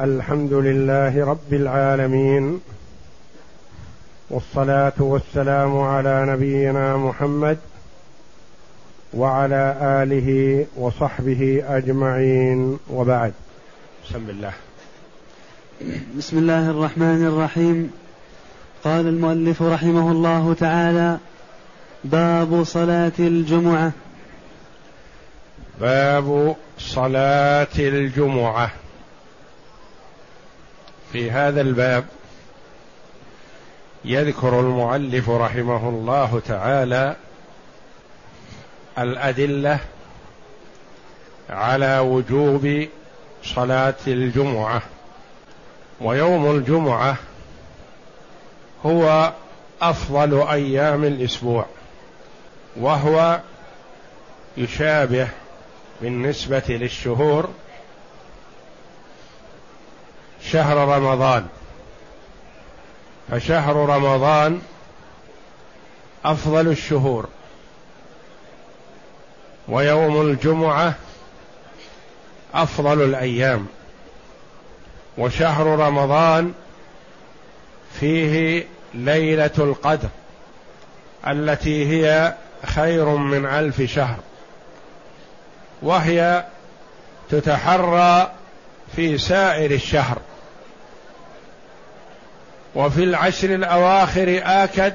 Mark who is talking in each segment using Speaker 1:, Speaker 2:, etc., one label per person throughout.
Speaker 1: الحمد لله رب العالمين والصلاة والسلام على نبينا محمد وعلى آله وصحبه أجمعين وبعد. بسم الله.
Speaker 2: بسم الله الرحمن الرحيم. قال المؤلف رحمه الله تعالى باب صلاة الجمعة.
Speaker 1: باب صلاة الجمعة. في هذا الباب يذكر المؤلف رحمه الله تعالى الأدلة على وجوب صلاة الجمعة. ويوم الجمعة هو أفضل أيام الأسبوع وهو يشابه بالنسبة للشهور شهر رمضان. فشهر رمضان أفضل الشهور. ويوم الجمعة أفضل الأيام. وشهر رمضان فيه ليلة القدر التي هي خير من ألف شهر. وهي تتحرى في سائر الشهر. وفي العشر الأواخر آكد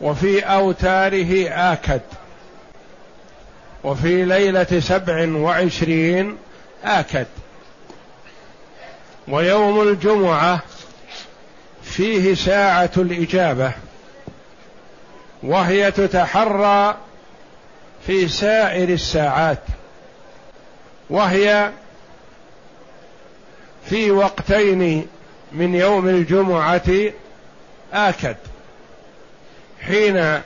Speaker 1: وفي أوتاره آكد وفي ليلة سبع وعشرين آكد. ويوم الجمعة فيه ساعة الإجابة وهي تتحرى في سائر الساعات وهي في وقتين من يوم الجمعة آكد حين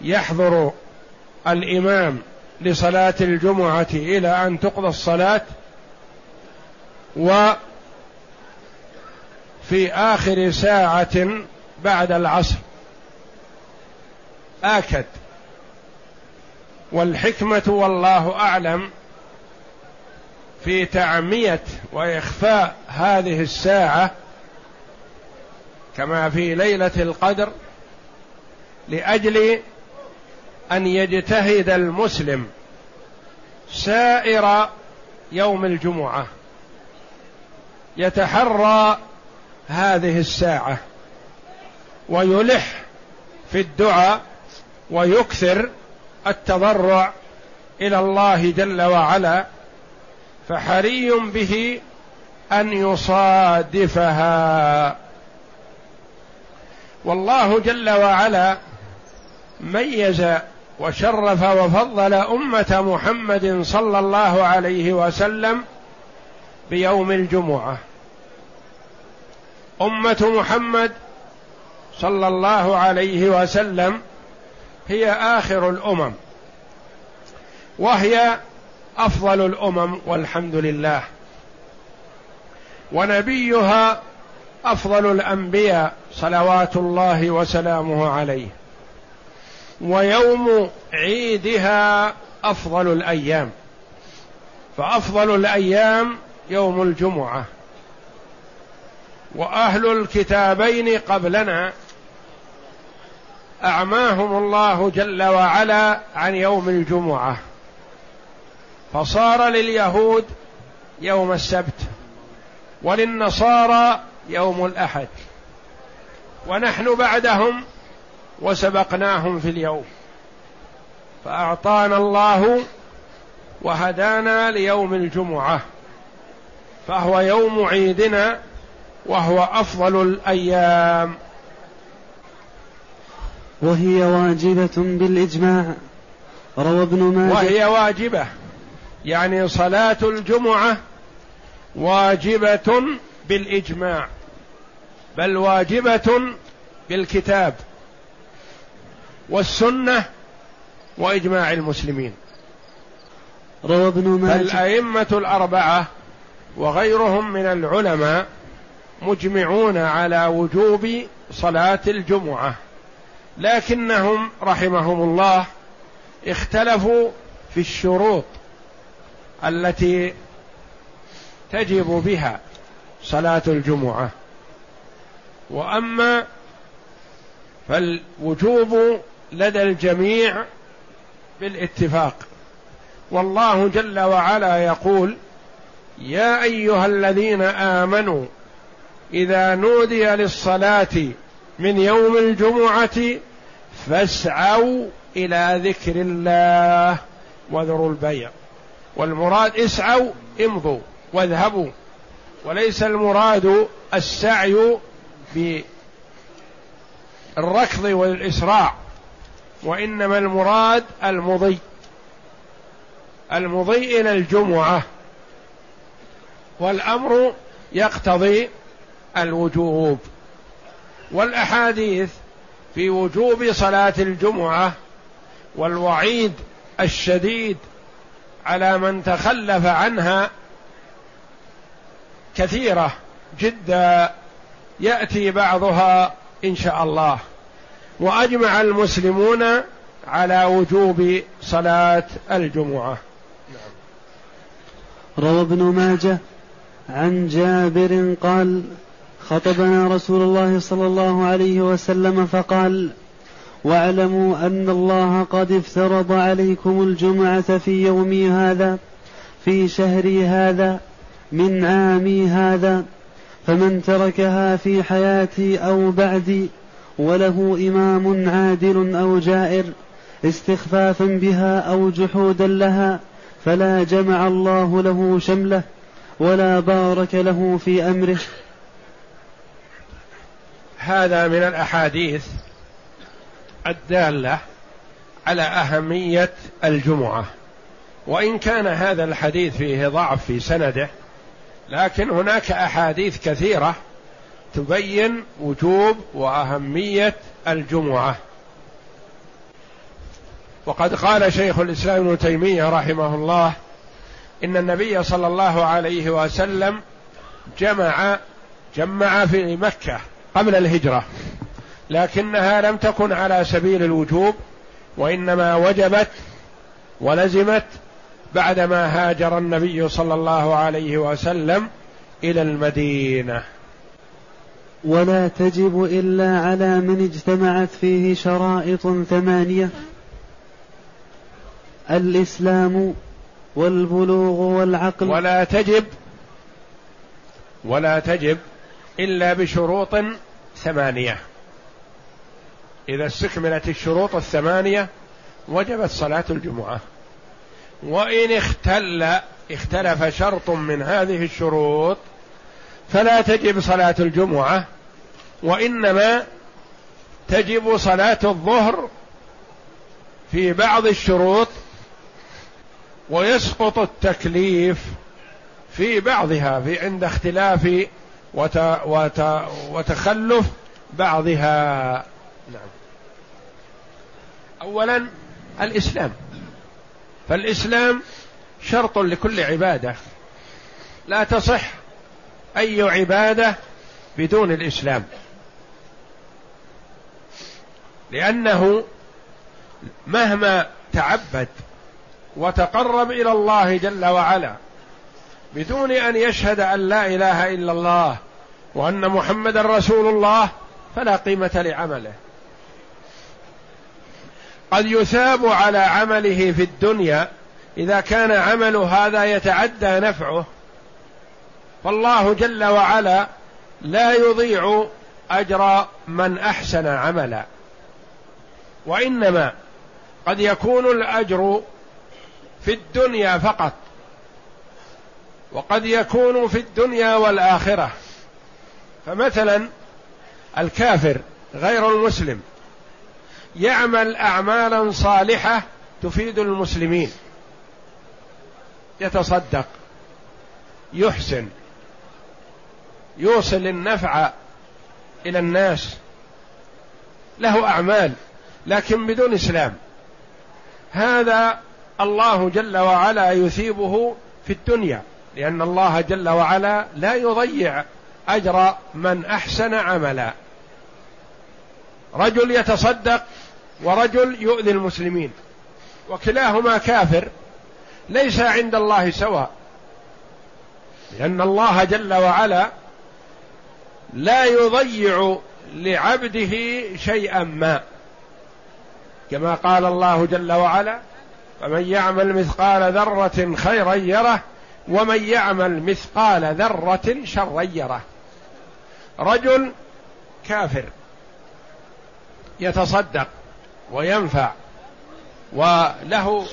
Speaker 1: يحضر الإمام لصلاة الجمعة إلى أن تقضى الصلاة وفي آخر ساعة بعد العصر. آكد. والحكمة والله أعلم في تعمية وإخفاء هذه الساعة كما في ليلة القدر لأجل أن يجتهد المسلم سائر يوم الجمعة يتحرى هذه الساعة ويلح في الدعاء ويكثر التضرع إلى الله جل وعلا فحري به أن يصادفها. والله جل وعلا ميز وشرف وفضل أمة محمد صلى الله عليه وسلم بيوم الجمعة. أمة محمد صلى الله عليه وسلم هي آخر الأمم وهي أفضل الأمم والحمد لله. ونبيها أفضل الأنبياء صلوات الله وسلامه عليه. ويوم عيدها أفضل الأيام. فأفضل الأيام يوم الجمعة. وأهل الكتابين قبلنا أعماهم الله جل وعلا عن يوم الجمعة. فصار لليهود يوم السبت وللنصارى يوم الأحد. ونحن بعدهم وسبقناهم في اليوم. فأعطانا الله وهدانا ليوم الجمعة فهو يوم عيدنا وهو أفضل الأيام.
Speaker 2: وهي واجبة بالإجماع. روى ابن ماجه.
Speaker 1: وهي واجبة. يعني صلاة الجمعة واجبة بالإجماع بل واجبة بالكتاب والسنة وإجماع المسلمين.
Speaker 2: روى ابن ماجه.
Speaker 1: الائمه الأربعة وغيرهم من العلماء مجمعون على وجوب صلاة الجمعة لكنهم رحمهم الله اختلفوا في الشروط. التي تجب بها صلاة الجمعة. وأما فالوجوب لدى الجميع بالاتفاق. والله جل وعلا يقول يا أيها الذين آمنوا إذا نودي للصلاة من يوم الجمعة فاسعوا إلى ذكر الله وذروا البيع. والمراد اسعوا امضوا واذهبوا. وليس المراد السعي بالركض والإسراع وإنما المراد المضي. المضي إلى الجمعة. والأمر يقتضي الوجوب. والأحاديث في وجوب صلاة الجمعة والوعيد الشديد على من تخلف عنها كثيرة جدا. يأتي بعضها إن شاء الله. وأجمع المسلمون على وجوب صلاة الجمعة.
Speaker 2: روى ابن ماجه عن جابر قال خطبنا رسول الله صلى الله عليه وسلم فقال واعلموا أن الله قد افترض عليكم الجمعة في يومي هذا في شهري هذا من عامي هذا فمن تركها في حياتي أو بعدي وله إمام عادل أو جائر استخفافا بها أو جحودا لها فلا جمع الله له شمله ولا بارك له في أمره.
Speaker 1: هذا من الأحاديث الدالة على أهمية الجمعة وإن كان هذا الحديث فيه ضعف في سنده لكن هناك أحاديث كثيرة تبين وجوب وأهمية الجمعة. وقد قال شيخ الإسلام ابن تيمية رحمه الله إن النبي صلى الله عليه وسلم جمع جمع في مكة قبل الهجرة. لكنها لم تكن على سبيل الوجوب وإنما وجبت ولزمت بعدما هاجر النبي صلى الله عليه وسلم إلى المدينة.
Speaker 2: ولا تجب إلا على من اجتمعت فيه شرائط ثمانية الإسلام والبلوغ والعقل.
Speaker 1: ولا تجب ولا تجب إلا بشروط ثمانية. إذا استكملت الشروط الثمانية وجبت صلاة الجمعة. وإن اختل اختلف شرط من هذه الشروط فلا تجب صلاة الجمعة وإنما تجب صلاة الظهر في بعض الشروط ويسقط التكليف في بعضها في عند اختلاف وت وت وتخلف بعضها. نعم. اولا الإسلام. فالإسلام شرط لكل عبادة. لا تصح أي عبادة بدون الإسلام. لأنه مهما تعبد وتقرب إلى الله جل وعلا بدون أن يشهد أن لا إله إلا الله وأن محمدا رسول الله فلا قيمة لعمله. قد يثاب على عمله في الدنيا إذا كان عمل هذا يتعدى نفعه فالله جل وعلا لا يضيع أجر من أحسن عملا. وإنما قد يكون الأجر في الدنيا فقط وقد يكون في الدنيا والآخرة. فمثلا الكافر غير المسلم يعمل اعمالا صالحة تفيد المسلمين. يتصدق يحسن يوصل النفع إلى الناس. له أعمال لكن بدون إسلام. هذا الله جل وعلا يثيبه في الدنيا لأن الله جل وعلا لا يضيع أجر من أحسن عملا. رجل يتصدق ورجل يؤذي المسلمين وكلاهما كافر ليس عند الله سواء لأن الله جل وعلا لا يضيع لعبده شيئا ما. كما قال الله جل وعلا فمن يعمل مثقال ذرة خيرا يره ومن يعمل مثقال ذرة شرا يره. رجل كافر يتصدق وينفع وله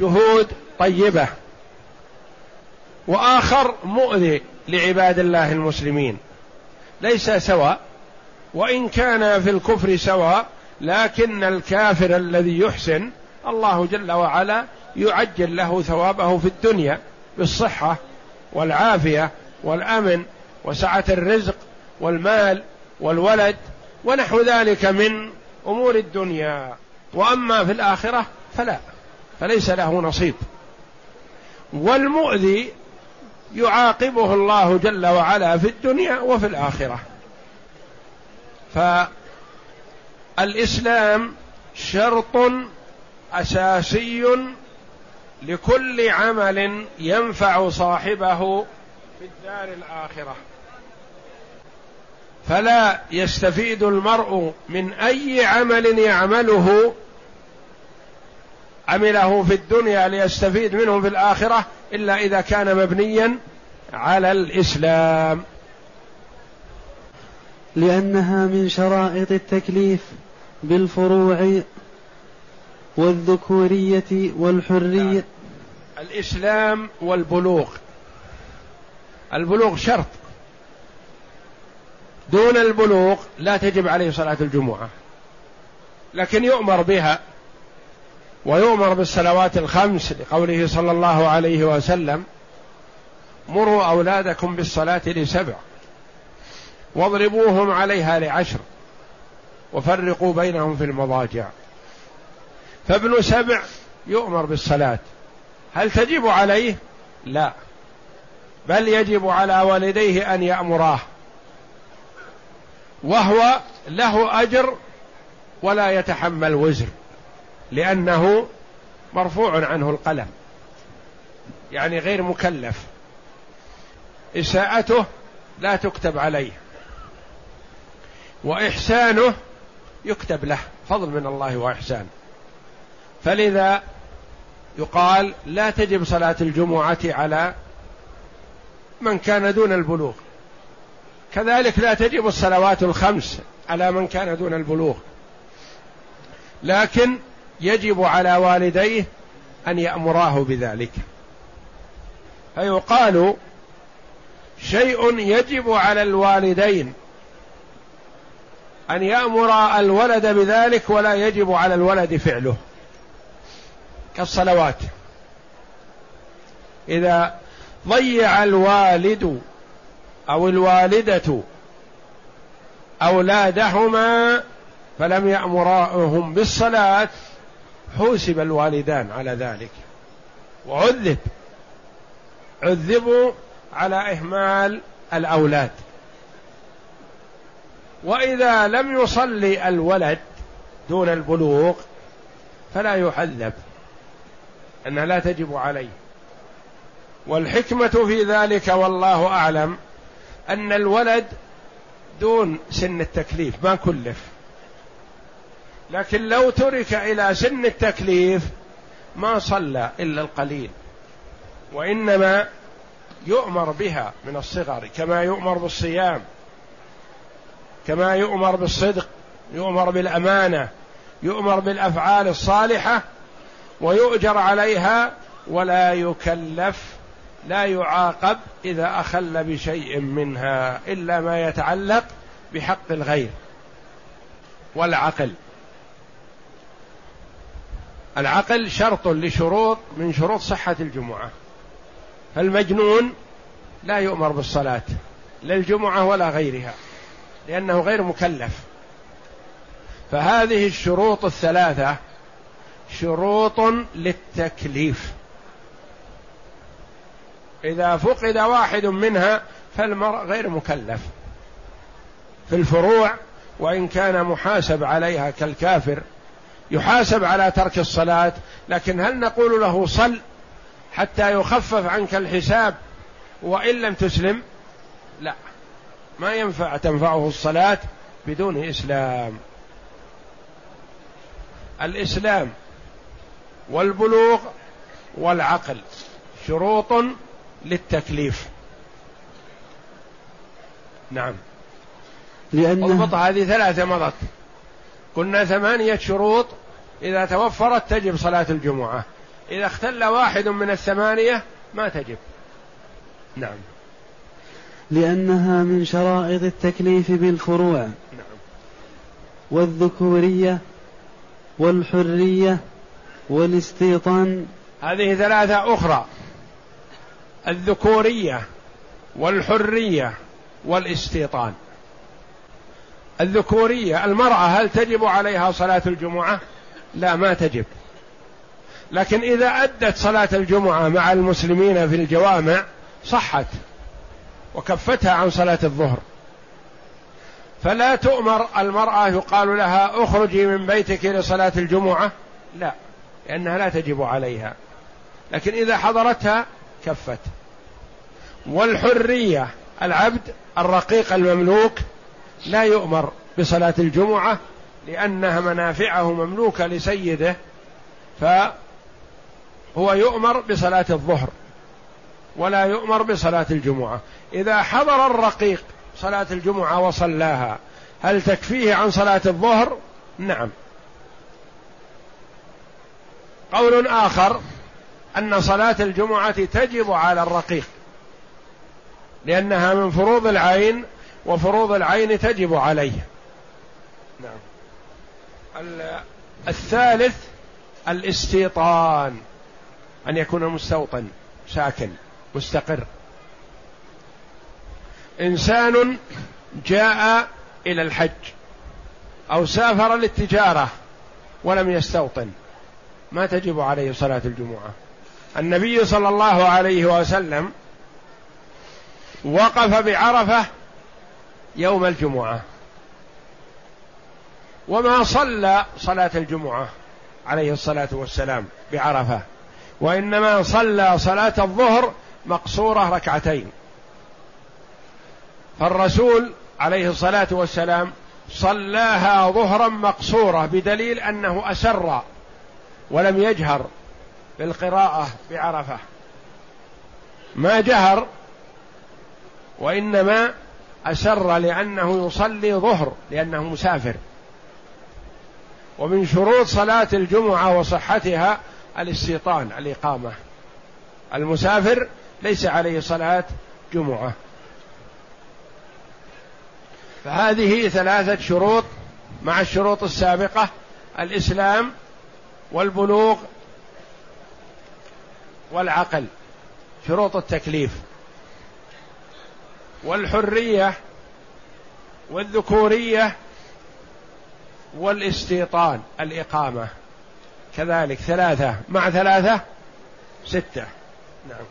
Speaker 1: جهود طيبة. وآخر مؤذي لعباد الله المسلمين ليس سواء وإن كان في الكفر سواء لكن الكافر الذي يحسن الله جل وعلا يعجل له ثوابه في الدنيا بالصحة والعافية والأمن وسعة الرزق والمال والولد ونحو ذلك من أمور الدنيا وأما في الآخرة فلا فليس له نصيب. والمؤذي يعاقبه الله جل وعلا في الدنيا وفي الآخرة. فالإسلام شرط أساسي لكل عمل ينفع صاحبه في الدار الآخرة. فلا يستفيد المرء من أي عمل يعمله عمله في الدنيا ليستفيد منه في الآخرة إلا إذا كان مبنيا على الإسلام.
Speaker 2: لأنها من شرائط التكليف بالفروع والذكورية والحرية.
Speaker 1: الإسلام والبلوغ. البلوغ شرط. دون البلوغ لا تجب عليه صلاة الجمعة. لكن يؤمر بها ويؤمر بالصلوات الخمس لقوله صلى الله عليه وسلم مروا أولادكم بالصلاة لسبع واضربوهم عليها لعشر وفرقوا بينهم في المضاجع. فابن سبع يؤمر بالصلاة. هل تجب عليه؟ لا. بل يجب على والديه أن يأمراه. وهو له أجر ولا يتحمل وزر لأنه مرفوع عنه القلم يعني غير مكلف. إساءته لا تكتب عليه وإحسانه يكتب له فضل من الله وإحسان. فلذا يقال لا تجب صلاة الجمعة على من كان دون البلوغ. كذلك لا تجب الصلوات الخمس على من كان دون البلوغ. لكن يجب على والديه أن يأمراه بذلك. فيقال شيء يجب على الوالدين أن يأمر الولد بذلك ولا يجب على الولد فعله. كالصلوات. إذا ضيع الوالد أو الوالدة أولادهما فلم يأمراهم بالصلاة حوسب الوالدان على ذلك. وعذب عذبوا على إهمال الأولاد. وإذا لم يصلي الولد دون البلوغ فلا يعذب أنها لا تجب عليه. والحكمة في ذلك والله أعلم أن الولد دون سن التكليف ما كلف. لكن لو ترك إلى سن التكليف ما صلى إلا القليل وإنما يؤمر بها من الصغر كما يؤمر بالصيام كما يؤمر بالصدق يؤمر بالأمانة يؤمر بالأفعال الصالحة ويؤجر عليها ولا يكلف لا يعاقب إذا أخل بشيء منها إلا ما يتعلق بحق الغير والعقل. العقل شرط لشروط من شروط صحة الجمعة. فالمجنون لا يؤمر بالصلاة لا الجمعة ولا غيرها لأنه غير مكلف. فهذه الشروط الثلاثة شروط للتكليف. إذا فقد واحد منها فالمرء غير مكلف في الفروع وإن كان محاسب عليها كالكافر يحاسب على ترك الصلاة لكن هل نقول له صل حتى يخفف عنك الحساب وإن لم تسلم؟ لا. ما ينفع تنفعه الصلاة بدون إسلام. الإسلام والبلوغ والعقل شروط للتكليف. نعم. لأن اضبط هذه ثلاثة مضت قلنا ثمانية شروط إذا توفرت تجب صلاة الجمعة. إذا اختل واحد من الثمانية ما تجب. نعم.
Speaker 2: لأنها من شرائط التكليف بالفروع. نعم. والذكورية والحرية والاستيطان.
Speaker 1: هذه ثلاثة أخرى. الذكورية والحرية والاستيطان. الذكورية المرأة هل تجب عليها صلاة الجمعة؟ لا ما تجب. لكن إذا أدت صلاة الجمعة مع المسلمين في الجوامع صحت وكفتها عن صلاة الظهر. فلا تؤمر المرأة يقال لها اخرجي من بيتك لصلاة الجمعة؟ لا لأنها لا تجب عليها. لكن إذا حضرتها كفت والحرية العبد الرقيق المملوك لا يؤمر بصلاة الجمعة لأنها منافعه مملوكة لسيده فهو يؤمر بصلاة الظهر ولا يؤمر بصلاة الجمعة إذا حضر الرقيق صلاة الجمعة وصلاها هل تكفيه عن صلاة الظهر؟ نعم. قول آخر أن صلاة الجمعة تجب على الرقيق لأنها من فروض العين وفروض العين تجب عليه. نعم. الثالث الاستيطان أن يكون مستوطن ساكن مستقر إنسان جاء إلى الحج أو سافر للتجارة ولم يستوطن ما تجب عليه صلاة الجمعة النبي صلى الله عليه وسلم وقف بعرفة يوم الجمعة. وما صلى صلاة الجمعة عليه الصلاة والسلام بعرفة وإنما صلى صلاة الظهر مقصورة ركعتين. فالرسول عليه الصلاة والسلام صلاها ظهرا مقصورة بدليل أنه أسر ولم يجهر. بالقراءة بعرفة. ما جهر وإنما أسر لأنه يصلي ظهر لأنه مسافر. ومن شروط صلاة الجمعة وصحتها الاستيطان الإقامة. المسافر ليس عليه صلاة جمعة. فهذه ثلاثة شروط مع الشروط السابقة الإسلام والبلوغ والعقل شروط التكليف والحرية والذكورية والاستيطان الإقامة. كذلك ثلاثة مع ثلاثة ستة. نعم.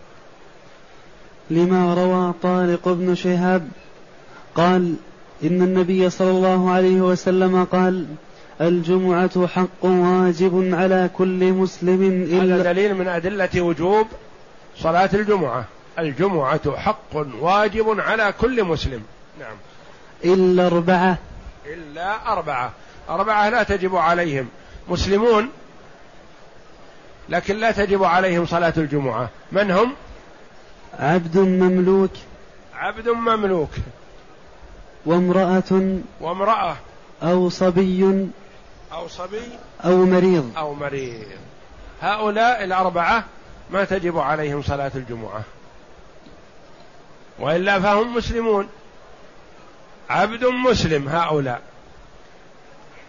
Speaker 2: لما روى طارق بن شهاب قال إن النبي صلى الله عليه وسلم قال الجمعة حق واجب على كل مسلم
Speaker 1: إلا هذا دليل من أدلة وجوب صلاة الجمعة. الجمعة حق واجب على كل مسلم. نعم.
Speaker 2: إلا أربعة.
Speaker 1: إلا أربعة. أربعة لا تجب عليهم. مسلمون لكن لا تجب عليهم صلاة الجمعة. من هم؟
Speaker 2: عبد مملوك.
Speaker 1: عبد مملوك.
Speaker 2: وامرأة
Speaker 1: وامرأة.
Speaker 2: أو صبي.
Speaker 1: أو صبي
Speaker 2: أو مريض.
Speaker 1: أو مريض. هؤلاء الأربعة ما تجب عليهم صلاة الجمعة. وإلا فهم مسلمون. عبد مسلم هؤلاء.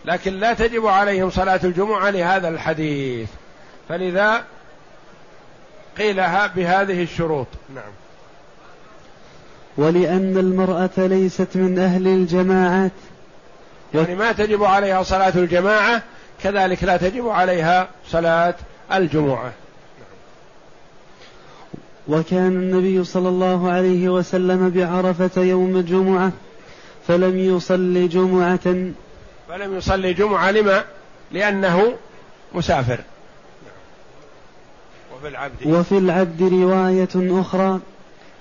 Speaker 1: لكن لا تجب عليهم صلاة الجمعة لهذا الحديث. فلذا قيلها بهذه الشروط. نعم.
Speaker 2: ولأن المرأة ليست من أهل الجماعات.
Speaker 1: يعني ما تجب عليها صلاة الجماعة كذلك لا تجب عليها صلاة الجمعة.
Speaker 2: وكان النبي صلى الله عليه وسلم بعرفة يوم الجمعة فلم يصلي جمعة.
Speaker 1: فلم يصلي جمعة لما؟ لأنه مسافر.
Speaker 2: وفي العبد. وفي العبد رواية أخرى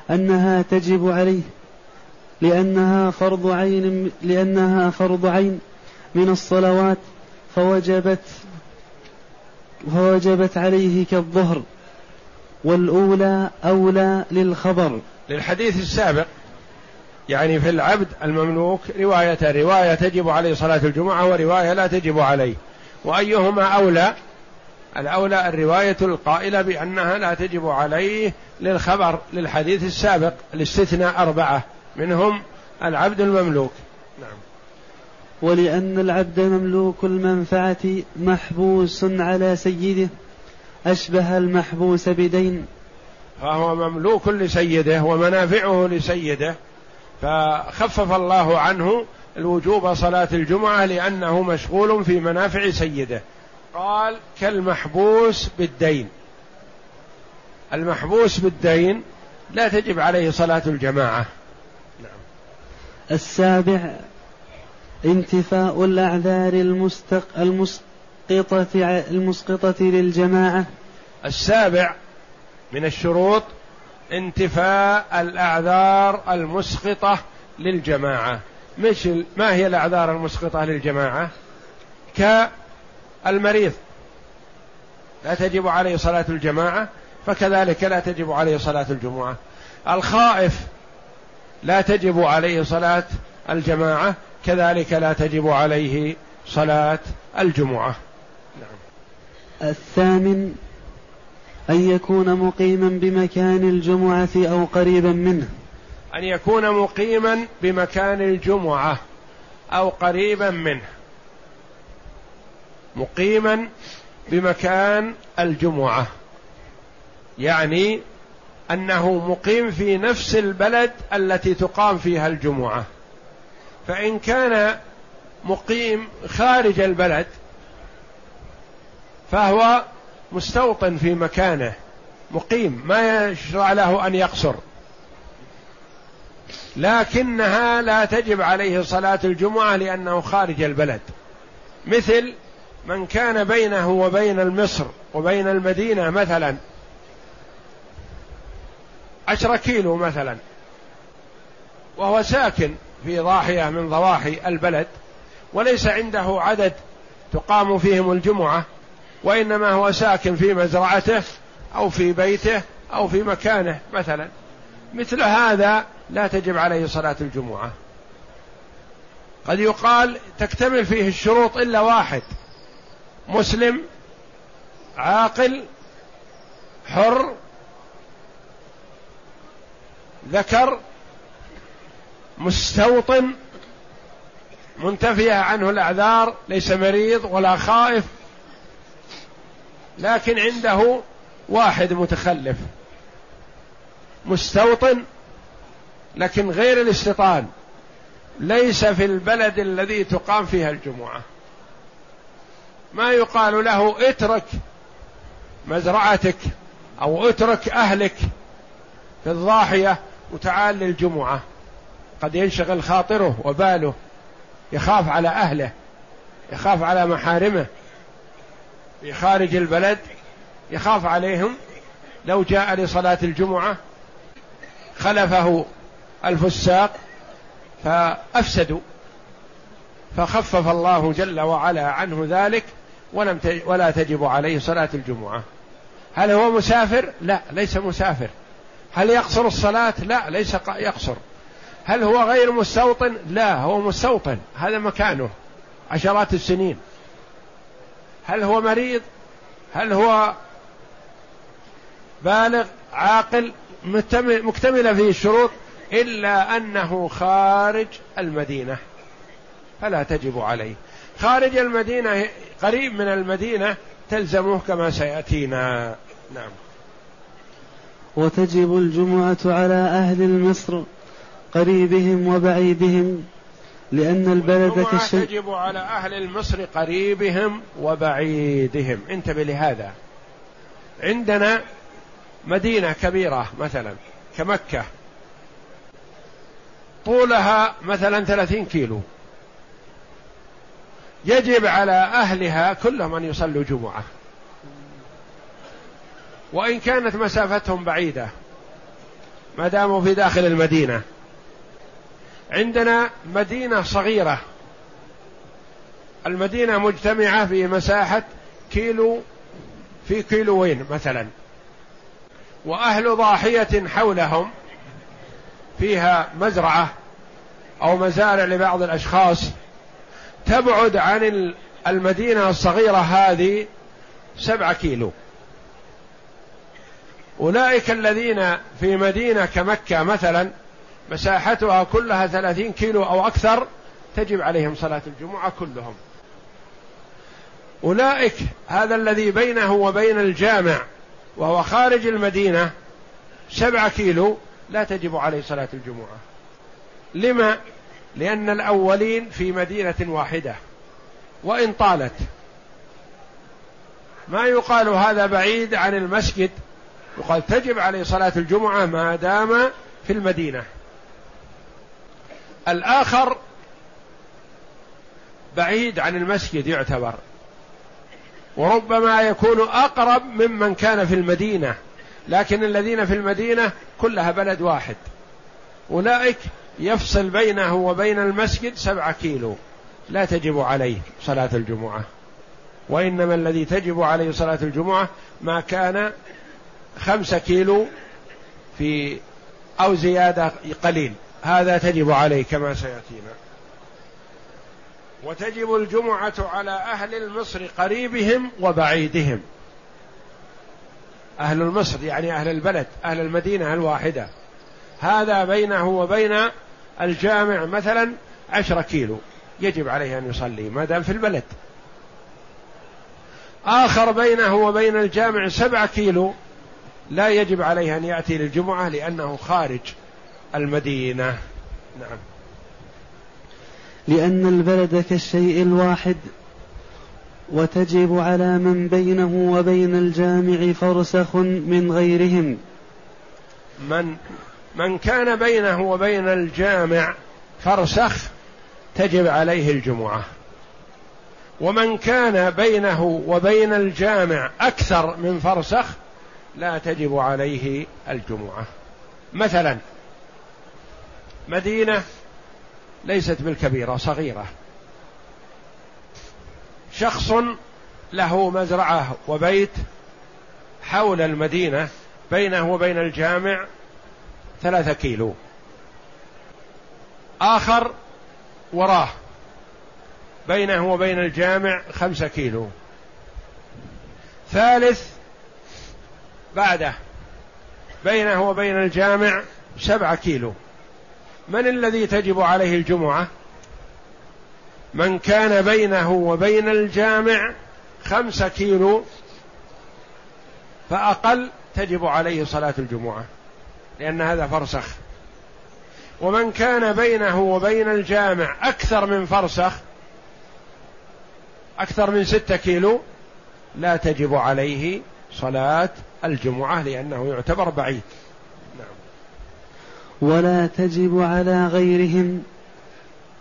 Speaker 2: أنها تجب عليه. لأنها فرض عين لأنها فرض عين من الصلوات فوجبت فوجبت عليه كالظهر والأولى أولى للخبر.
Speaker 1: للحديث السابق يعني في العبد المملوك رواية رواية تجب عليه صلاة الجمعة ورواية لا تجب عليه وأيهما أولى؟ الأولى الرواية القائلة بأنها لا تجب عليه للخبر للحديث السابق الاستثناء أربعة. منهم العبد المملوك. نعم.
Speaker 2: ولأن العبد مملوك المنفعة محبوس على سيده أشبه المحبوس بدين.
Speaker 1: فهو مملوك لسيده ومنافعه لسيده فخفف الله عنه الوجوب صلاة الجمعة لأنه مشغول في منافع سيده. قال كالمحبوس بالدين. المحبوس بالدين لا تجب عليه صلاة الجماعة.
Speaker 2: السابع انتفاء الأعذار المستق المسقطة المسقطة للجماعة.
Speaker 1: السابع من الشروط انتفاء الأعذار المسقطة للجماعة. مش ما هي الأعذار المسقطة للجماعة؟ كالمريض. لا تجب عليه صلاة الجماعة فكذلك لا تجب عليه صلاة الجمعة. الخائف. لا تجب عليه صلاة الجماعة كذلك لا تجب عليه صلاة الجمعة.
Speaker 2: نعم. الثامن أن يكون مقيما بمكان الجمعة أو قريبا منه.
Speaker 1: أن يكون مقيما بمكان الجمعة أو قريبا منه. مقيما بمكان الجمعة. يعني أنه مقيم في نفس البلد التي تقام فيها الجمعة. فإن كان مقيم خارج البلد فهو مستوطن في مكانه مقيم ما يشرع له أن يقصر. لكنها لا تجب عليه صلاة الجمعة لأنه خارج البلد. مثل من كان بينه وبين المصر وبين المدينة مثلا عشرة كيلو مثلا. وهو ساكن في ضاحية من ضواحي البلد وليس عنده عدد تقام فيهم الجمعة وإنما هو ساكن في مزرعته أو في بيته أو في مكانه مثلا. مثل هذا لا تجب عليه صلاة الجمعة. قد يقال تكتمل فيه الشروط إلا واحد مسلم عاقل حر ذكر مستوطن منتفية عنه الأعذار ليس مريض ولا خائف لكن عنده واحد متخلف. مستوطن لكن غير الاستيطان ليس في البلد الذي تقام فيها الجمعة. ما يقال له اترك مزرعتك أو اترك أهلك في الضاحية وتعال للجمعة. قد ينشغل خاطره وباله. يخاف على أهله. يخاف على محارمه. في خارج البلد. يخاف عليهم. لو جاء لصلاة الجمعة خلفه الفساق فأفسدوا. فخفف الله جل وعلا عنه ذلك ولم ولا تجب عليه صلاة الجمعة. هل هو مسافر؟ لا ليس مسافر. هل يقصر الصلاة؟ لا ليس يقصر. هل هو غير مستوطن؟ لا هو مستوطن. هذا مكانه عشرات السنين. هل هو مريض؟ هل هو بالغ عاقل مكتملة فيه الشروط؟ إلا أنه خارج المدينة. فلا تجب عليه. خارج المدينة قريب من المدينة تلزمه كما سيأتينا. نعم.
Speaker 2: وتجب الجمعة على أهل مصر قريبهم وبعيدهم لأن البلد
Speaker 1: كالشيء تجب على أهل المصر قريبهم وبعيدهم. انتبه لهذا عندنا مدينة كبيرة مثلا كمكة. طولها مثلا ثلاثين كيلو. يجب على أهلها كلهم أن يصلوا جمعة. وإن كانت مسافتهم بعيدة ما داموا في داخل المدينة. عندنا مدينة صغيرة. المدينة مجتمعة في مساحة كيلو في كيلوين مثلا. وأهل ضاحية حولهم فيها مزرعة أو مزارع لبعض الأشخاص. تبعد عن المدينة الصغيرة هذه سبعة كيلو. أولئك الذين في مدينة كمكة مثلا مساحتها كلها ثلاثين كيلو أو أكثر تجب عليهم صلاة الجمعة كلهم. أولئك هذا الذي بينه وبين الجامع وهو خارج المدينة سبعة كيلو لا تجب عليه صلاة الجمعة. لما؟ لأن الأولين في مدينة واحدة. وإن طالت. ما يقال هذا بعيد عن المسجد يقال تجب عليه صلاة الجمعة ما دام في المدينة. الآخر بعيد عن المسجد يعتبر. وربما يكون أقرب ممن كان في المدينة لكن الذين في المدينة كلها بلد واحد. أولئك يفصل بينه وبين المسجد سبعة كيلو. لا تجب عليه صلاة الجمعة. وإنما الذي تجب عليه صلاة الجمعة ما كان خمسة كيلو في أو زيادة قليل. هذا تجب عليه كما سيأتينا. وتجب الجمعة على أهل المصر قريبهم وبعيدهم. أهل المصر يعني أهل البلد أهل المدينة الواحدة. هذا بينه وبين الجامع مثلا عشرة كيلو. يجب عليه أن يصلي ما دام في البلد. آخر بينه وبين الجامع سبعة كيلو. لا يجب عليه أن يأتي للجمعة لأنه خارج المدينة. نعم.
Speaker 2: لأن البلد كالشيء الواحد وتجب على من بينه وبين الجامع فرسخ من غيرهم.
Speaker 1: من من كان بينه وبين الجامع فرسخ تجب عليه الجمعة. ومن كان بينه وبين الجامع أكثر من فرسخ لا تجب عليه الجمعة. مثلا مدينة ليست بالكبيرة صغيرة. شخص له مزرعة وبيت حول المدينة بينه وبين الجامع ثلاثة كيلو. آخر وراه بينه وبين الجامع خمسة كيلو. ثالث بعده بينه وبين الجامع سبعة كيلو. من الذي تجب عليه الجمعة؟ من كان بينه وبين الجامع خمسة كيلو فأقل تجب عليه صلاة الجمعة لأن هذا فرسخ. ومن كان بينه وبين الجامع أكثر من فرسخ أكثر من ستة كيلو لا تجب عليه صلاة الجمعة لأنه يعتبر بعيد. نعم.
Speaker 2: ولا تجب على غيرهم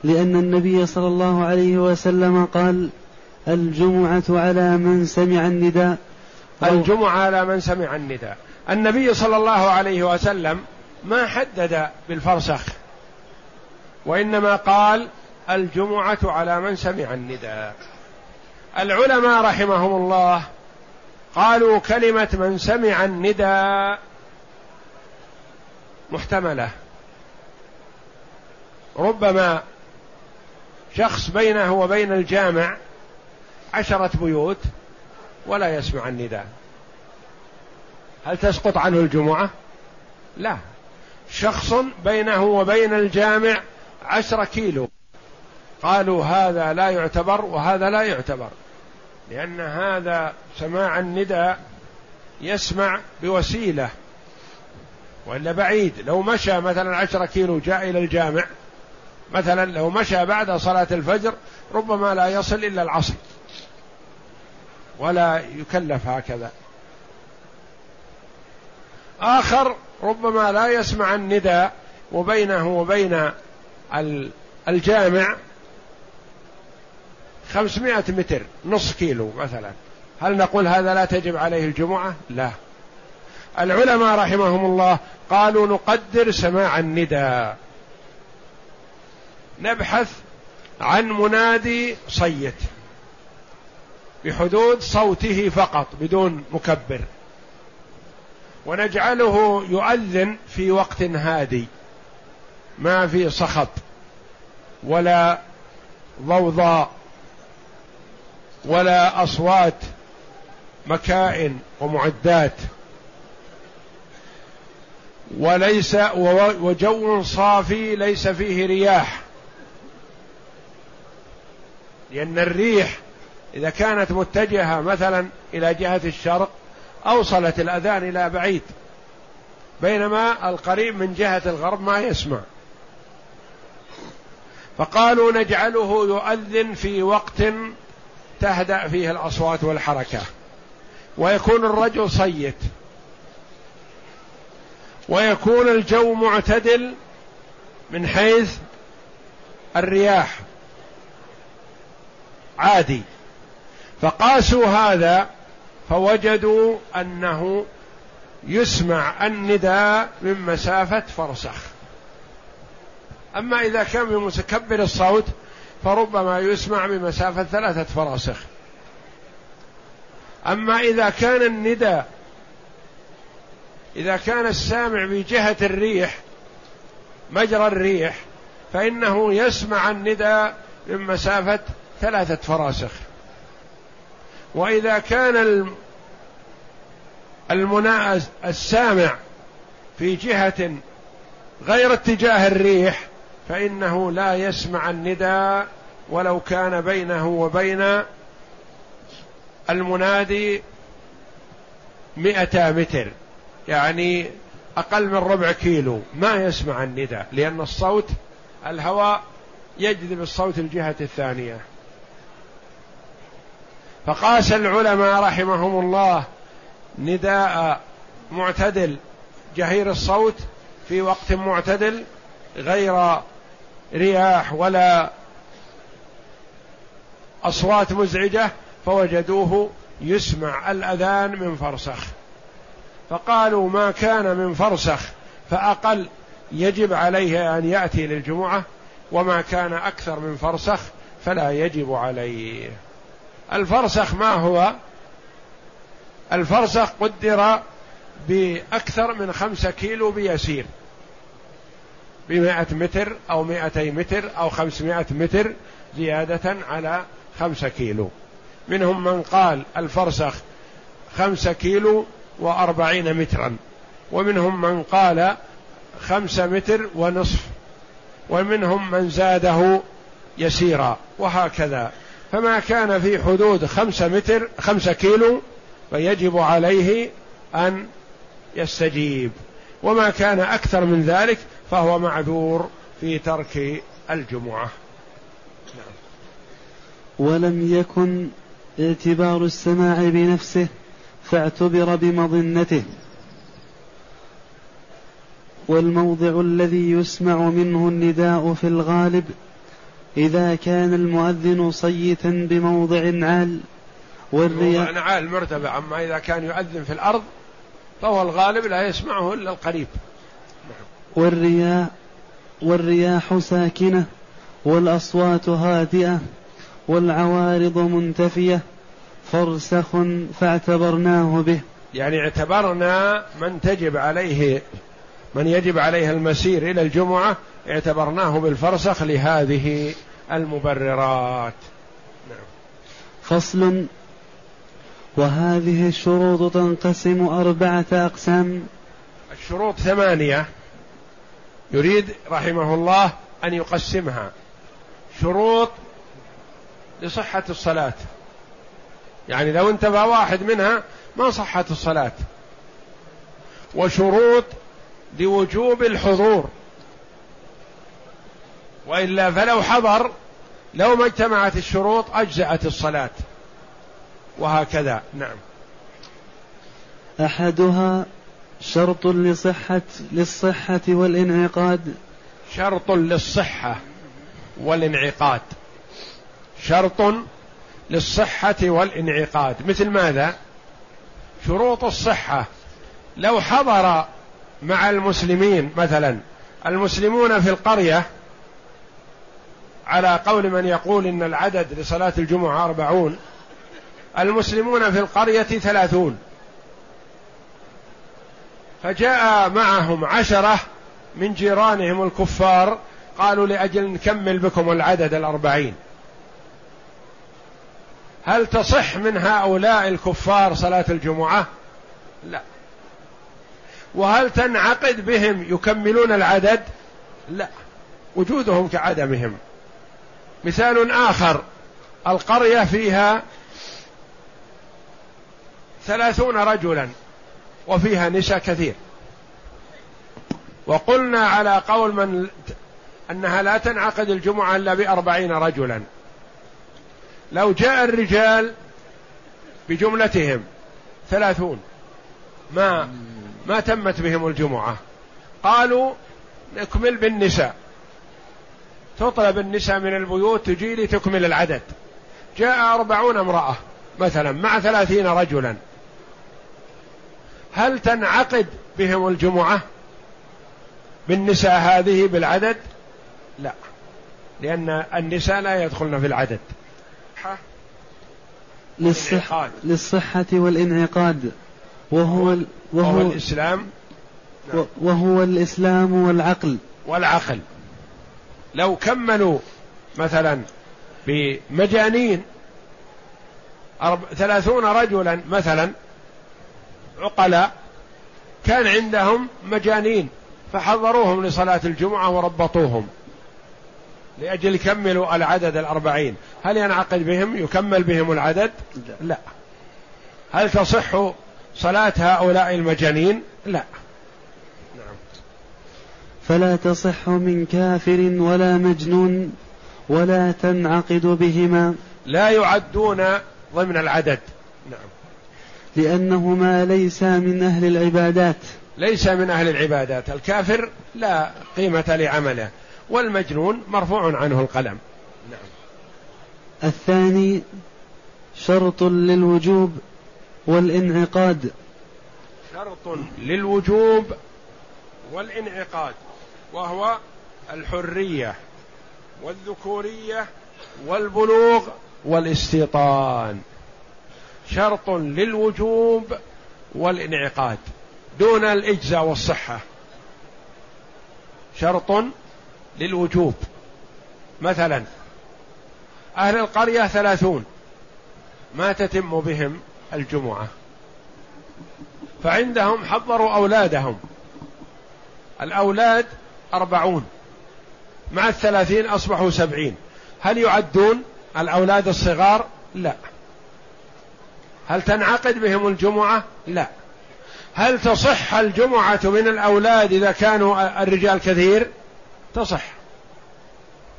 Speaker 2: لأن النبي صلى الله عليه وسلم قال الجمعة على من سمع النداء.
Speaker 1: الجمعة على من سمع النداء. النبي صلى الله عليه وسلم ما حدد بالفرسخ وإنما قال الجمعة على من سمع النداء. العلماء رحمهم الله قالوا كلمة من سمع النداء محتملة. ربما شخص بينه وبين الجامع عشرة بيوت ولا يسمع النداء. هل تسقط عنه الجمعة؟ لا. شخص بينه وبين الجامع عشرة كيلو. قالوا هذا لا يعتبر وهذا لا يعتبر. لأن هذا سماع النداء يسمع بوسيلة وإلا بعيد. لو مشى مثلا عشرة كيلو جاء إلى الجامع مثلا لو مشى بعد صلاة الفجر ربما لا يصل إلا العصر ولا يكلف هكذا. آخر ربما لا يسمع النداء وبينه وبين الجامع خمسمائة متر نصف كيلو مثلا. هل نقول هذا لا تجب عليه الجمعة؟ لا. العلماء رحمهم الله قالوا نقدر سماع النداء. نبحث عن منادي صيت بحدود صوته فقط بدون مكبر. ونجعله يؤذن في وقت هادي ما في صخب ولا ضوضاء. ولا أصوات مكائن ومعدات. وليس وجو صافي ليس فيه رياح. لأن الريح إذا كانت متجهة مثلا إلى جهة الشرق أوصلت الأذان إلى بعيد. بينما القريب من جهة الغرب ما يسمع. فقالوا نجعله يؤذن في وقت تهدأ فيه الأصوات والحركة. ويكون الرجل صيت. ويكون الجو معتدل من حيث الرياح. عادي. فقاسوا هذا فوجدوا أنه يسمع النداء من مسافة فرسخ. أما إذا كان بمتكبر الصوت فربما يسمع بمسافة ثلاثة فراسخ. أما إذا كان النداء إذا كان السامع بجهه الريح مجرى الريح فإنه يسمع النداء من مسافه ثلاثة فراسخ. وإذا كان المنا السامع في جهة غير اتجاه الريح فإنه لا يسمع النداء ولو كان بينه وبين المنادي مئة متر يعني أقل من ربع كيلو. ما يسمع النداء لأن الصوت الهواء يجذب الصوت الجهة الثانية. فقاس العلماء رحمهم الله نداء معتدل جهير الصوت في وقت معتدل غير رياح ولا أصوات مزعجة فوجدوه يسمع الأذان من فرسخ. فقالوا ما كان من فرسخ فأقل يجب عليه أن يأتي للجمعة وما كان أكثر من فرسخ فلا يجب عليه. الفرسخ ما هو؟ الفرسخ قدر بأكثر من خمسة كيلو بيسير. بمائة متر أو مائتي متر أو خمسمائة متر زيادة على خمسة كيلو. منهم من قال الفرسخ خمسة كيلو وأربعين مترا. ومنهم من قال خمسة متر ونصف. ومنهم من زاده يسيرا وهكذا. فما كان في حدود خمسة متر خمسة كيلو فيجب عليه أن يستجيب. وما كان أكثر من ذلك فهو معذور في ترك الجمعة
Speaker 2: نعم. ولم يكن اعتبار السماع بنفسه فاعتبر بمظنته والموضع الذي يسمع منه النداء في الغالب إذا كان المؤذن صيتا بموضع عال
Speaker 1: والرياء موضع عال مرتفع أما إذا كان يؤذن في الأرض فهو الغالب لا يسمعه إلا القريب
Speaker 2: والرياء والرياح ساكنة والأصوات هادئة والعوارض منتفية. فرسخ فاعتبرناه به.
Speaker 1: يعني اعتبرنا من تجب عليه من يجب عليه المسير إلى الجمعة اعتبرناه بالفرسخ لهذه المبررات.
Speaker 2: نعم. فصل. وهذه الشروط تنقسم أربعة أقسام.
Speaker 1: الشروط ثمانية. يريد رحمه الله أن يقسمها. شروط لصحة الصلاة. يعني لو انتفى واحد منها ما صحت الصلاة. وشروط لوجوب الحضور. وإلا فلو حضر لو ما اجتمعت الشروط أجزأت الصلاة. وهكذا. نعم.
Speaker 2: أحدها شرط لصحة للصحة والانعقاد.
Speaker 1: شرط للصحة والانعقاد. شرط للصحة والانعقاد. مثل ماذا؟ شروط الصحة. لو حضر مع المسلمين مثلا المسلمون في القرية على قول من يقول إن العدد لصلاة الجمعة أربعون المسلمون في القرية ثلاثون. فجاء معهم عشرة من جيرانهم الكفار قالوا لأجل نكمل بكم العدد الأربعين. هل تصح من هؤلاء الكفار صلاة الجمعة؟ لا. وهل تنعقد بهم يكملون العدد؟ لا. وجودهم كعدمهم. مثال آخر القرية فيها ثلاثون رجلا. وفيها نساء كثير. وقلنا على قول من أنها لا تنعقد الجمعة إلا بأربعين رجلا. لو جاء الرجال بجملتهم ثلاثون ما ما تمت بهم الجمعة. قالوا نكمل بالنساء. تطلب النساء من البيوت تجي لتكمل العدد. جاء أربعون امرأة مثلا مع ثلاثين رجلا. هل تنعقد بهم الجمعة؟ بالنساء هذه بالعدد؟ لا. لأن النساء لا يدخلن في العدد.
Speaker 2: للصحة, للصحة والانعقاد. وهو وهو,
Speaker 1: وهو الإسلام؟
Speaker 2: نعم. وهو الإسلام والعقل.
Speaker 1: والعقل. لو كملوا مثلا بمجانين ثلاثون رجلا مثلا عقلاء كان عندهم مجانين فحضروهم لصلاة الجمعة وربطوهم لأجل يكملوا العدد الأربعين. هل ينعقد بهم؟ يكمل بهم العدد؟ لا. هل تصح صلاة هؤلاء المجانين؟ لا.
Speaker 2: نعم. فلا تصح من كافر ولا مجنون ولا تنعقد بهما.
Speaker 1: لا يعدون ضمن العدد. نعم.
Speaker 2: لأنهما ليس من أهل العبادات.
Speaker 1: ليس من أهل العبادات. الكافر لا قيمة لعمله والمجنون مرفوع عنه القلم. نعم.
Speaker 2: الثاني شرط للوجوب والانعقاد.
Speaker 1: شرط للوجوب والانعقاد وهو الحرية والذكورية والبلوغ والاستيطان. شرط للوجوب والانعقاد دون الإجزاء والصحة. شرط للوجوب. مثلا أهل القرية ثلاثون ما تتم بهم الجمعة. فعندهم حضروا أولادهم. الأولاد أربعون مع الثلاثين أصبحوا سبعين. هل يعدون الأولاد الصغار؟ لا. هل تنعقد بهم الجمعة؟ لا. هل تصح الجمعة من الأولاد إذا كانوا الرجال كثير؟ تصح.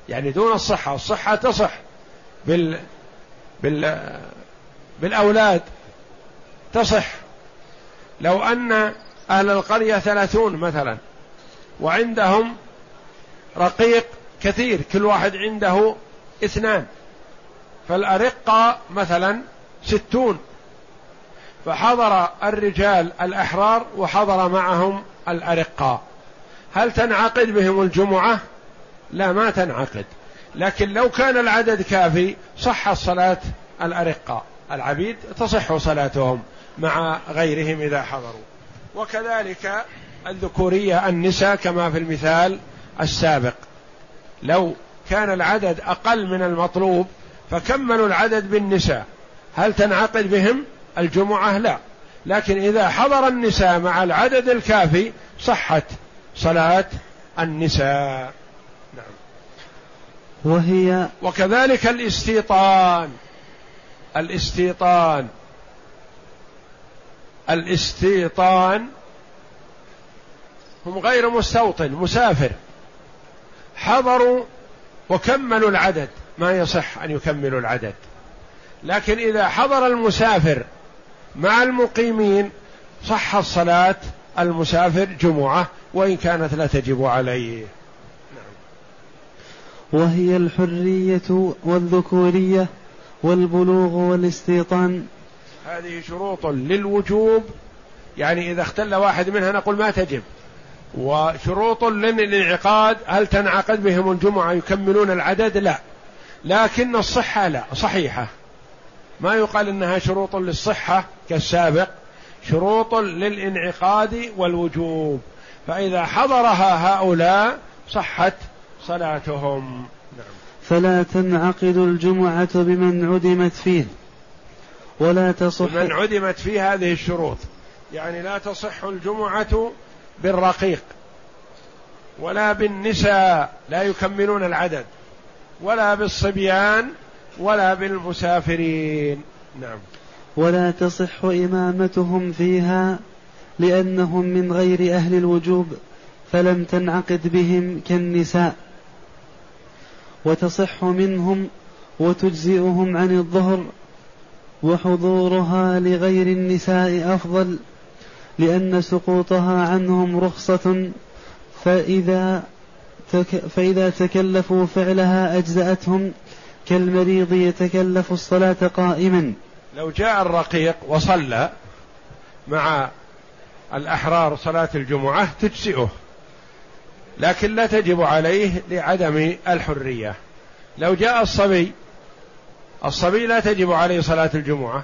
Speaker 1: يعني دون الصحة الصحة تصح بال بال بالأولاد. تصح. لو أن أهل القرية ثلاثون مثلا وعندهم رقيق كثير كل واحد عنده اثنان فالأرقة مثلا ستون. فحضر الرجال الأحرار وحضر معهم الأرقاء. هل تنعقد بهم الجمعة؟ لا ما تنعقد. لكن لو كان العدد كافي صح صلاة الأرقاء. العبيد تصح صلاتهم مع غيرهم إذا حضروا. وكذلك الذكورية النساء كما في المثال السابق. لو كان العدد أقل من المطلوب فكملوا العدد بالنساء. هل تنعقد بهم؟ الجمعة لا. لكن إذا حضر النساء مع العدد الكافي صحت صلاة النساء. نعم.
Speaker 2: وهي
Speaker 1: وكذلك الاستيطان. الاستيطان. الاستيطان هم غير مستوطن مسافر. حضروا وكملوا العدد. ما يصح أن يكملوا العدد. لكن إذا حضر المسافر مع المقيمين صح الصلاة المسافر جمعة وإن كانت لا تجب عليه. نعم.
Speaker 2: وهي الحرية والذكورية والبلوغ والاستيطان.
Speaker 1: هذه شروط للوجوب يعني إذا اختل واحد منها نقول ما تجب. وشروط للانعقاد هل تنعقد بهم الجمعة يكملون العدد؟ لا. لكن الصحة لا صحيحة. ما يقال إنها شروط للصحة كالسابق شروط للانعقاد والوجوب. فإذا حضرها هؤلاء صحت صلاتهم. نعم.
Speaker 2: فلا تنعقد الجمعة بمن عدمت فيه ولا تصح
Speaker 1: بمن عدمت فيه هذه الشروط. يعني لا تصح الجمعة بالرقيق ولا بالنساء لا يكملون العدد ولا بالصبيان ولا بالمسافرين. نعم.
Speaker 2: ولا تصح إمامتهم فيها لأنهم من غير أهل الوجوب فلم تنعقد بهم كالنساء. وتصح منهم وتجزئهم عن الظهر وحضورها لغير النساء أفضل لأن سقوطها عنهم رخصة فإذا تك فإذا تكلفوا فعلها أجزأتهم كالمريض يتكلف الصلاة قائما.
Speaker 1: لو جاء الرقيق وصلى مع الأحرار صلاة الجمعة تجزئه لكن لا تجب عليه لعدم الحرية. لو جاء الصبي الصبي لا تجب عليه صلاة الجمعة.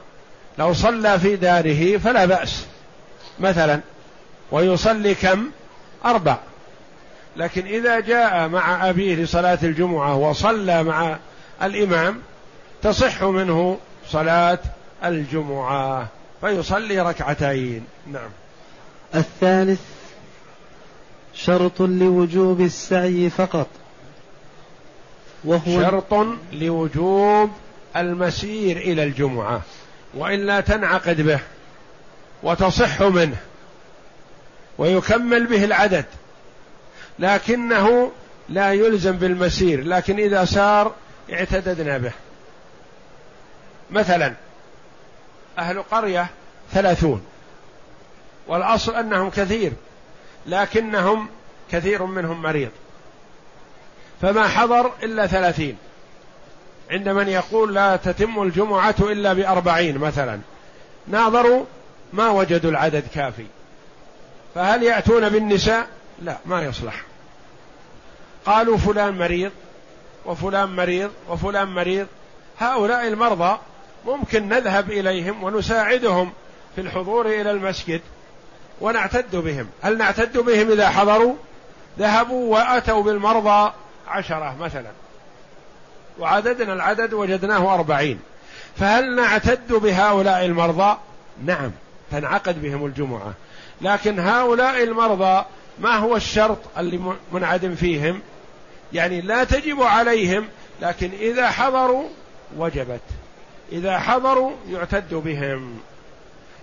Speaker 1: لو صلى في داره فلا بأس مثلا ويصلي كم؟ أربع. لكن إذا جاء مع أبيه لصلاة الجمعة وصلى مع الإمام تصح منه صلاة الجمعة فيصلي ركعتين. نعم.
Speaker 2: الثالث شرط لوجوب السعي فقط
Speaker 1: وهو شرط لوجوب المسير إلى الجمعة وإلا تنعقد به وتصح منه ويكمل به العدد لكنه لا يلزم بالمسير لكن إذا سار اعتددنا به. مثلا أهل قرية ثلاثون والأصل أنهم كثير لكنهم كثير منهم مريض. فما حضر إلا ثلاثين. عند من يقول لا تتم الجمعة إلا بأربعين مثلا ناظروا ما وجدوا العدد كافي. فهل يأتون بالنساء؟ لا ما يصلح. قالوا فلان مريض وفلان مريض وفلان مريض. هؤلاء المرضى ممكن نذهب إليهم ونساعدهم في الحضور إلى المسجد ونعتد بهم. هل نعتد بهم إذا حضروا؟ ذهبوا وأتوا بالمرضى عشرة مثلا. وعددنا العدد وجدناه أربعين. فهل نعتد بهؤلاء المرضى؟ نعم تنعقد بهم الجمعة. لكن هؤلاء المرضى ما هو الشرط اللي منعدم فيهم؟ يعني لا تجب عليهم لكن إذا حضروا وجبت. إذا حضروا يعتد بهم.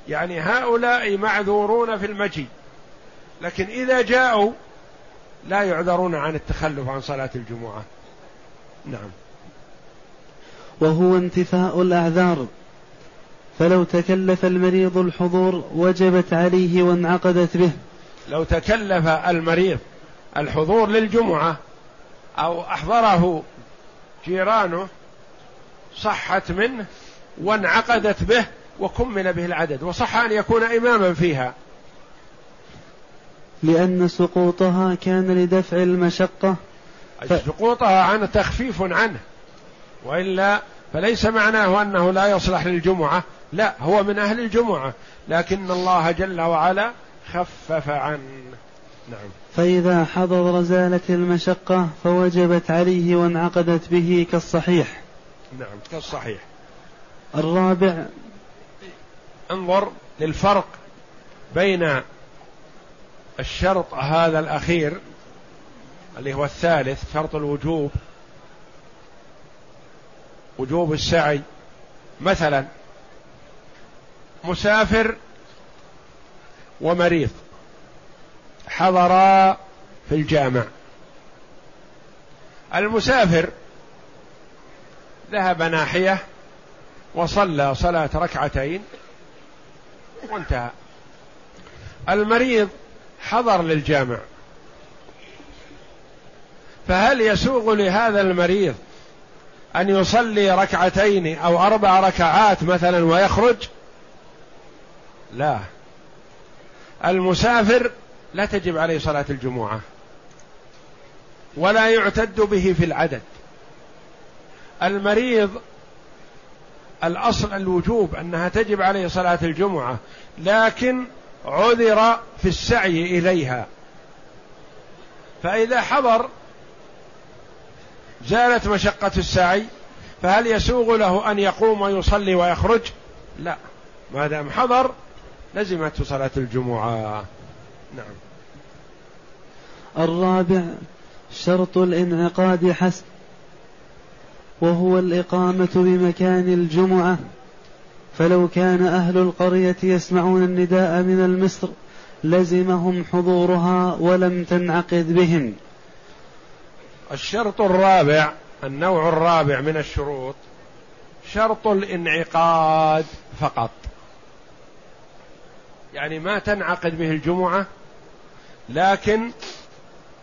Speaker 1: يعني هؤلاء معذورون في المجيء. لكن إذا جاءوا لا يعذرون عن التخلف عن صلاة الجمعة. نعم.
Speaker 2: وهو انتفاء الأعذار. فلو تكلف المريض الحضور وجبت عليه وانعقدت به.
Speaker 1: لو تكلف المريض الحضور للجمعة أو أحضره جيرانه صحت منه وانعقدت به وكمل به العدد وصح أن يكون إماما فيها.
Speaker 2: لأن سقوطها كان لدفع المشقة.
Speaker 1: ف... سقوطها عن تخفيف عنه. وإلا فليس معناه أنه لا يصلح للجمعة. لا هو من أهل الجمعة لكن الله جل وعلا خفف عنه.
Speaker 2: فإذا حضر زالت المشقة فوجبت عليه وانعقدت به كالصحيح.
Speaker 1: نعم كالصحيح.
Speaker 2: الرابع
Speaker 1: انظر للفرق بين الشرط هذا الأخير اللي هو الثالث شرط الوجوب وجوب السعي. مثلا مسافر ومريض. حضرا في الجامع. المسافر ذهب ناحية وصلى صلاة ركعتين وانتهى. المريض حضر للجامع. فهل يسوغ لهذا المريض أن يصلي ركعتين أو أربع ركعات مثلا ويخرج؟ لا. المسافر لا تجب عليه صلاة الجمعة. ولا يعتد به في العدد. المريض الأصل الوجوب أنها تجب عليه صلاة الجمعة لكن عذر في السعي إليها. فإذا حضر زالت مشقة السعي فهل يسوغ له أن يقوم ويصلي ويخرج؟ لا. ما دام حضر لزمته صلاة الجمعة. نعم.
Speaker 2: الرابع شرط الانعقاد حسب وهو الإقامة بمكان الجمعة. فلو كان أهل القرية يسمعون النداء من المصر لزمهم حضورها ولم تنعقد بهم.
Speaker 1: الشرط الرابع النوع الرابع من الشروط شرط الانعقاد فقط. يعني ما تنعقد به الجمعة لكن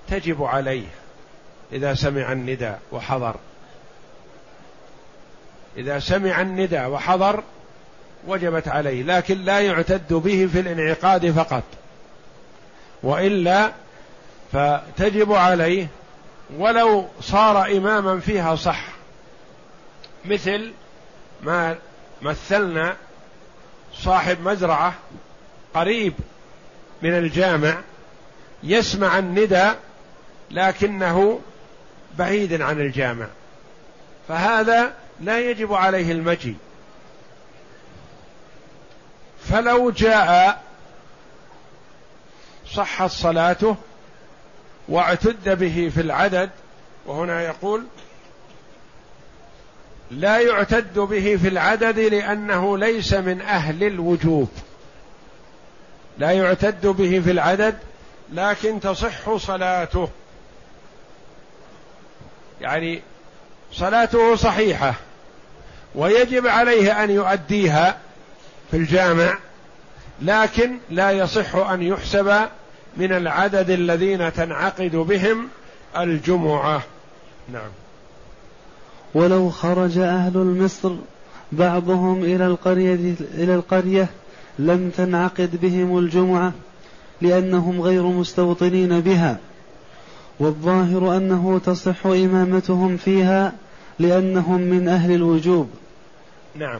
Speaker 1: تجب عليه إذا سمع النداء وحضر. إذا سمع النداء وحضر وجبت عليه لكن لا يعتد به في الانعقاد فقط. وإلا فتجب عليه ولو صار إماما فيها صح. مثل ما مثلنا صاحب مزرعة قريب من الجامع يسمع الندى لكنه بعيد عن الجامع. فهذا لا يجب عليه المجي فلو جاء صحت صلاته واعتد به في العدد وهنا يقول لا يعتد به في العدد لأنه ليس من أهل الوجوب. لا يعتد به في العدد لكن تصح صلاته. يعني صلاته صحيحة ويجب عليه أن يؤديها في الجامع لكن لا يصح أن يحسب من العدد الذين تنعقد بهم الجمعة. نعم.
Speaker 2: ولو خرج أهل مصر بعضهم إلى القرية إلى القرية لم تنعقد بهم الجمعة لأنهم غير مستوطنين بها. والظاهر أنه تصح إمامتهم فيها لأنهم من أهل الوجوب.
Speaker 1: نعم.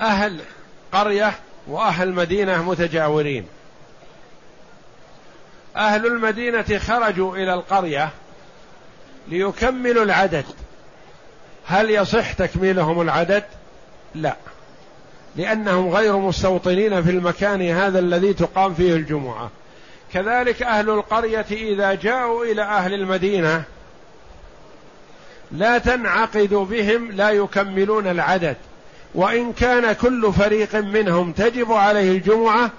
Speaker 1: أهل قرية وأهل مدينة متجاورين. أهل المدينة خرجوا إلى القرية ليكملوا العدد. هل يصح تكميلهم العدد؟ لا. لأنهم غير مستوطنين في المكان هذا الذي تقام فيه الجمعة. كذلك أهل القرية إذا جاءوا إلى أهل المدينة لا تنعقد بهم لا يكملون العدد. وإن كان كل فريق منهم تجب عليه الجمعة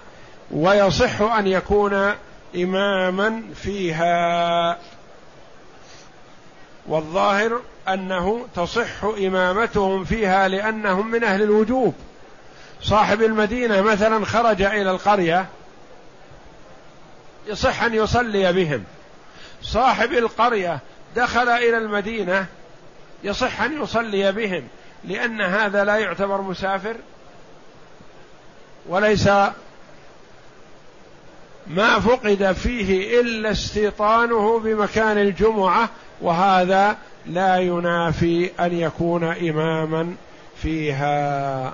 Speaker 1: ويصح أن يكون إماما فيها. والظاهر أنه تصح إمامتهم فيها لأنهم من أهل الوجوب. صاحب المدينة مثلا خرج إلى القرية يصح أن يصلي بهم. صاحب القرية دخل إلى المدينة يصح أن يصلي بهم لأن هذا لا يعتبر مسافر وليس ما فقد فيه إلا استيطانه بمكان الجمعة وهذا لا ينافي أن يكون اماما فيها.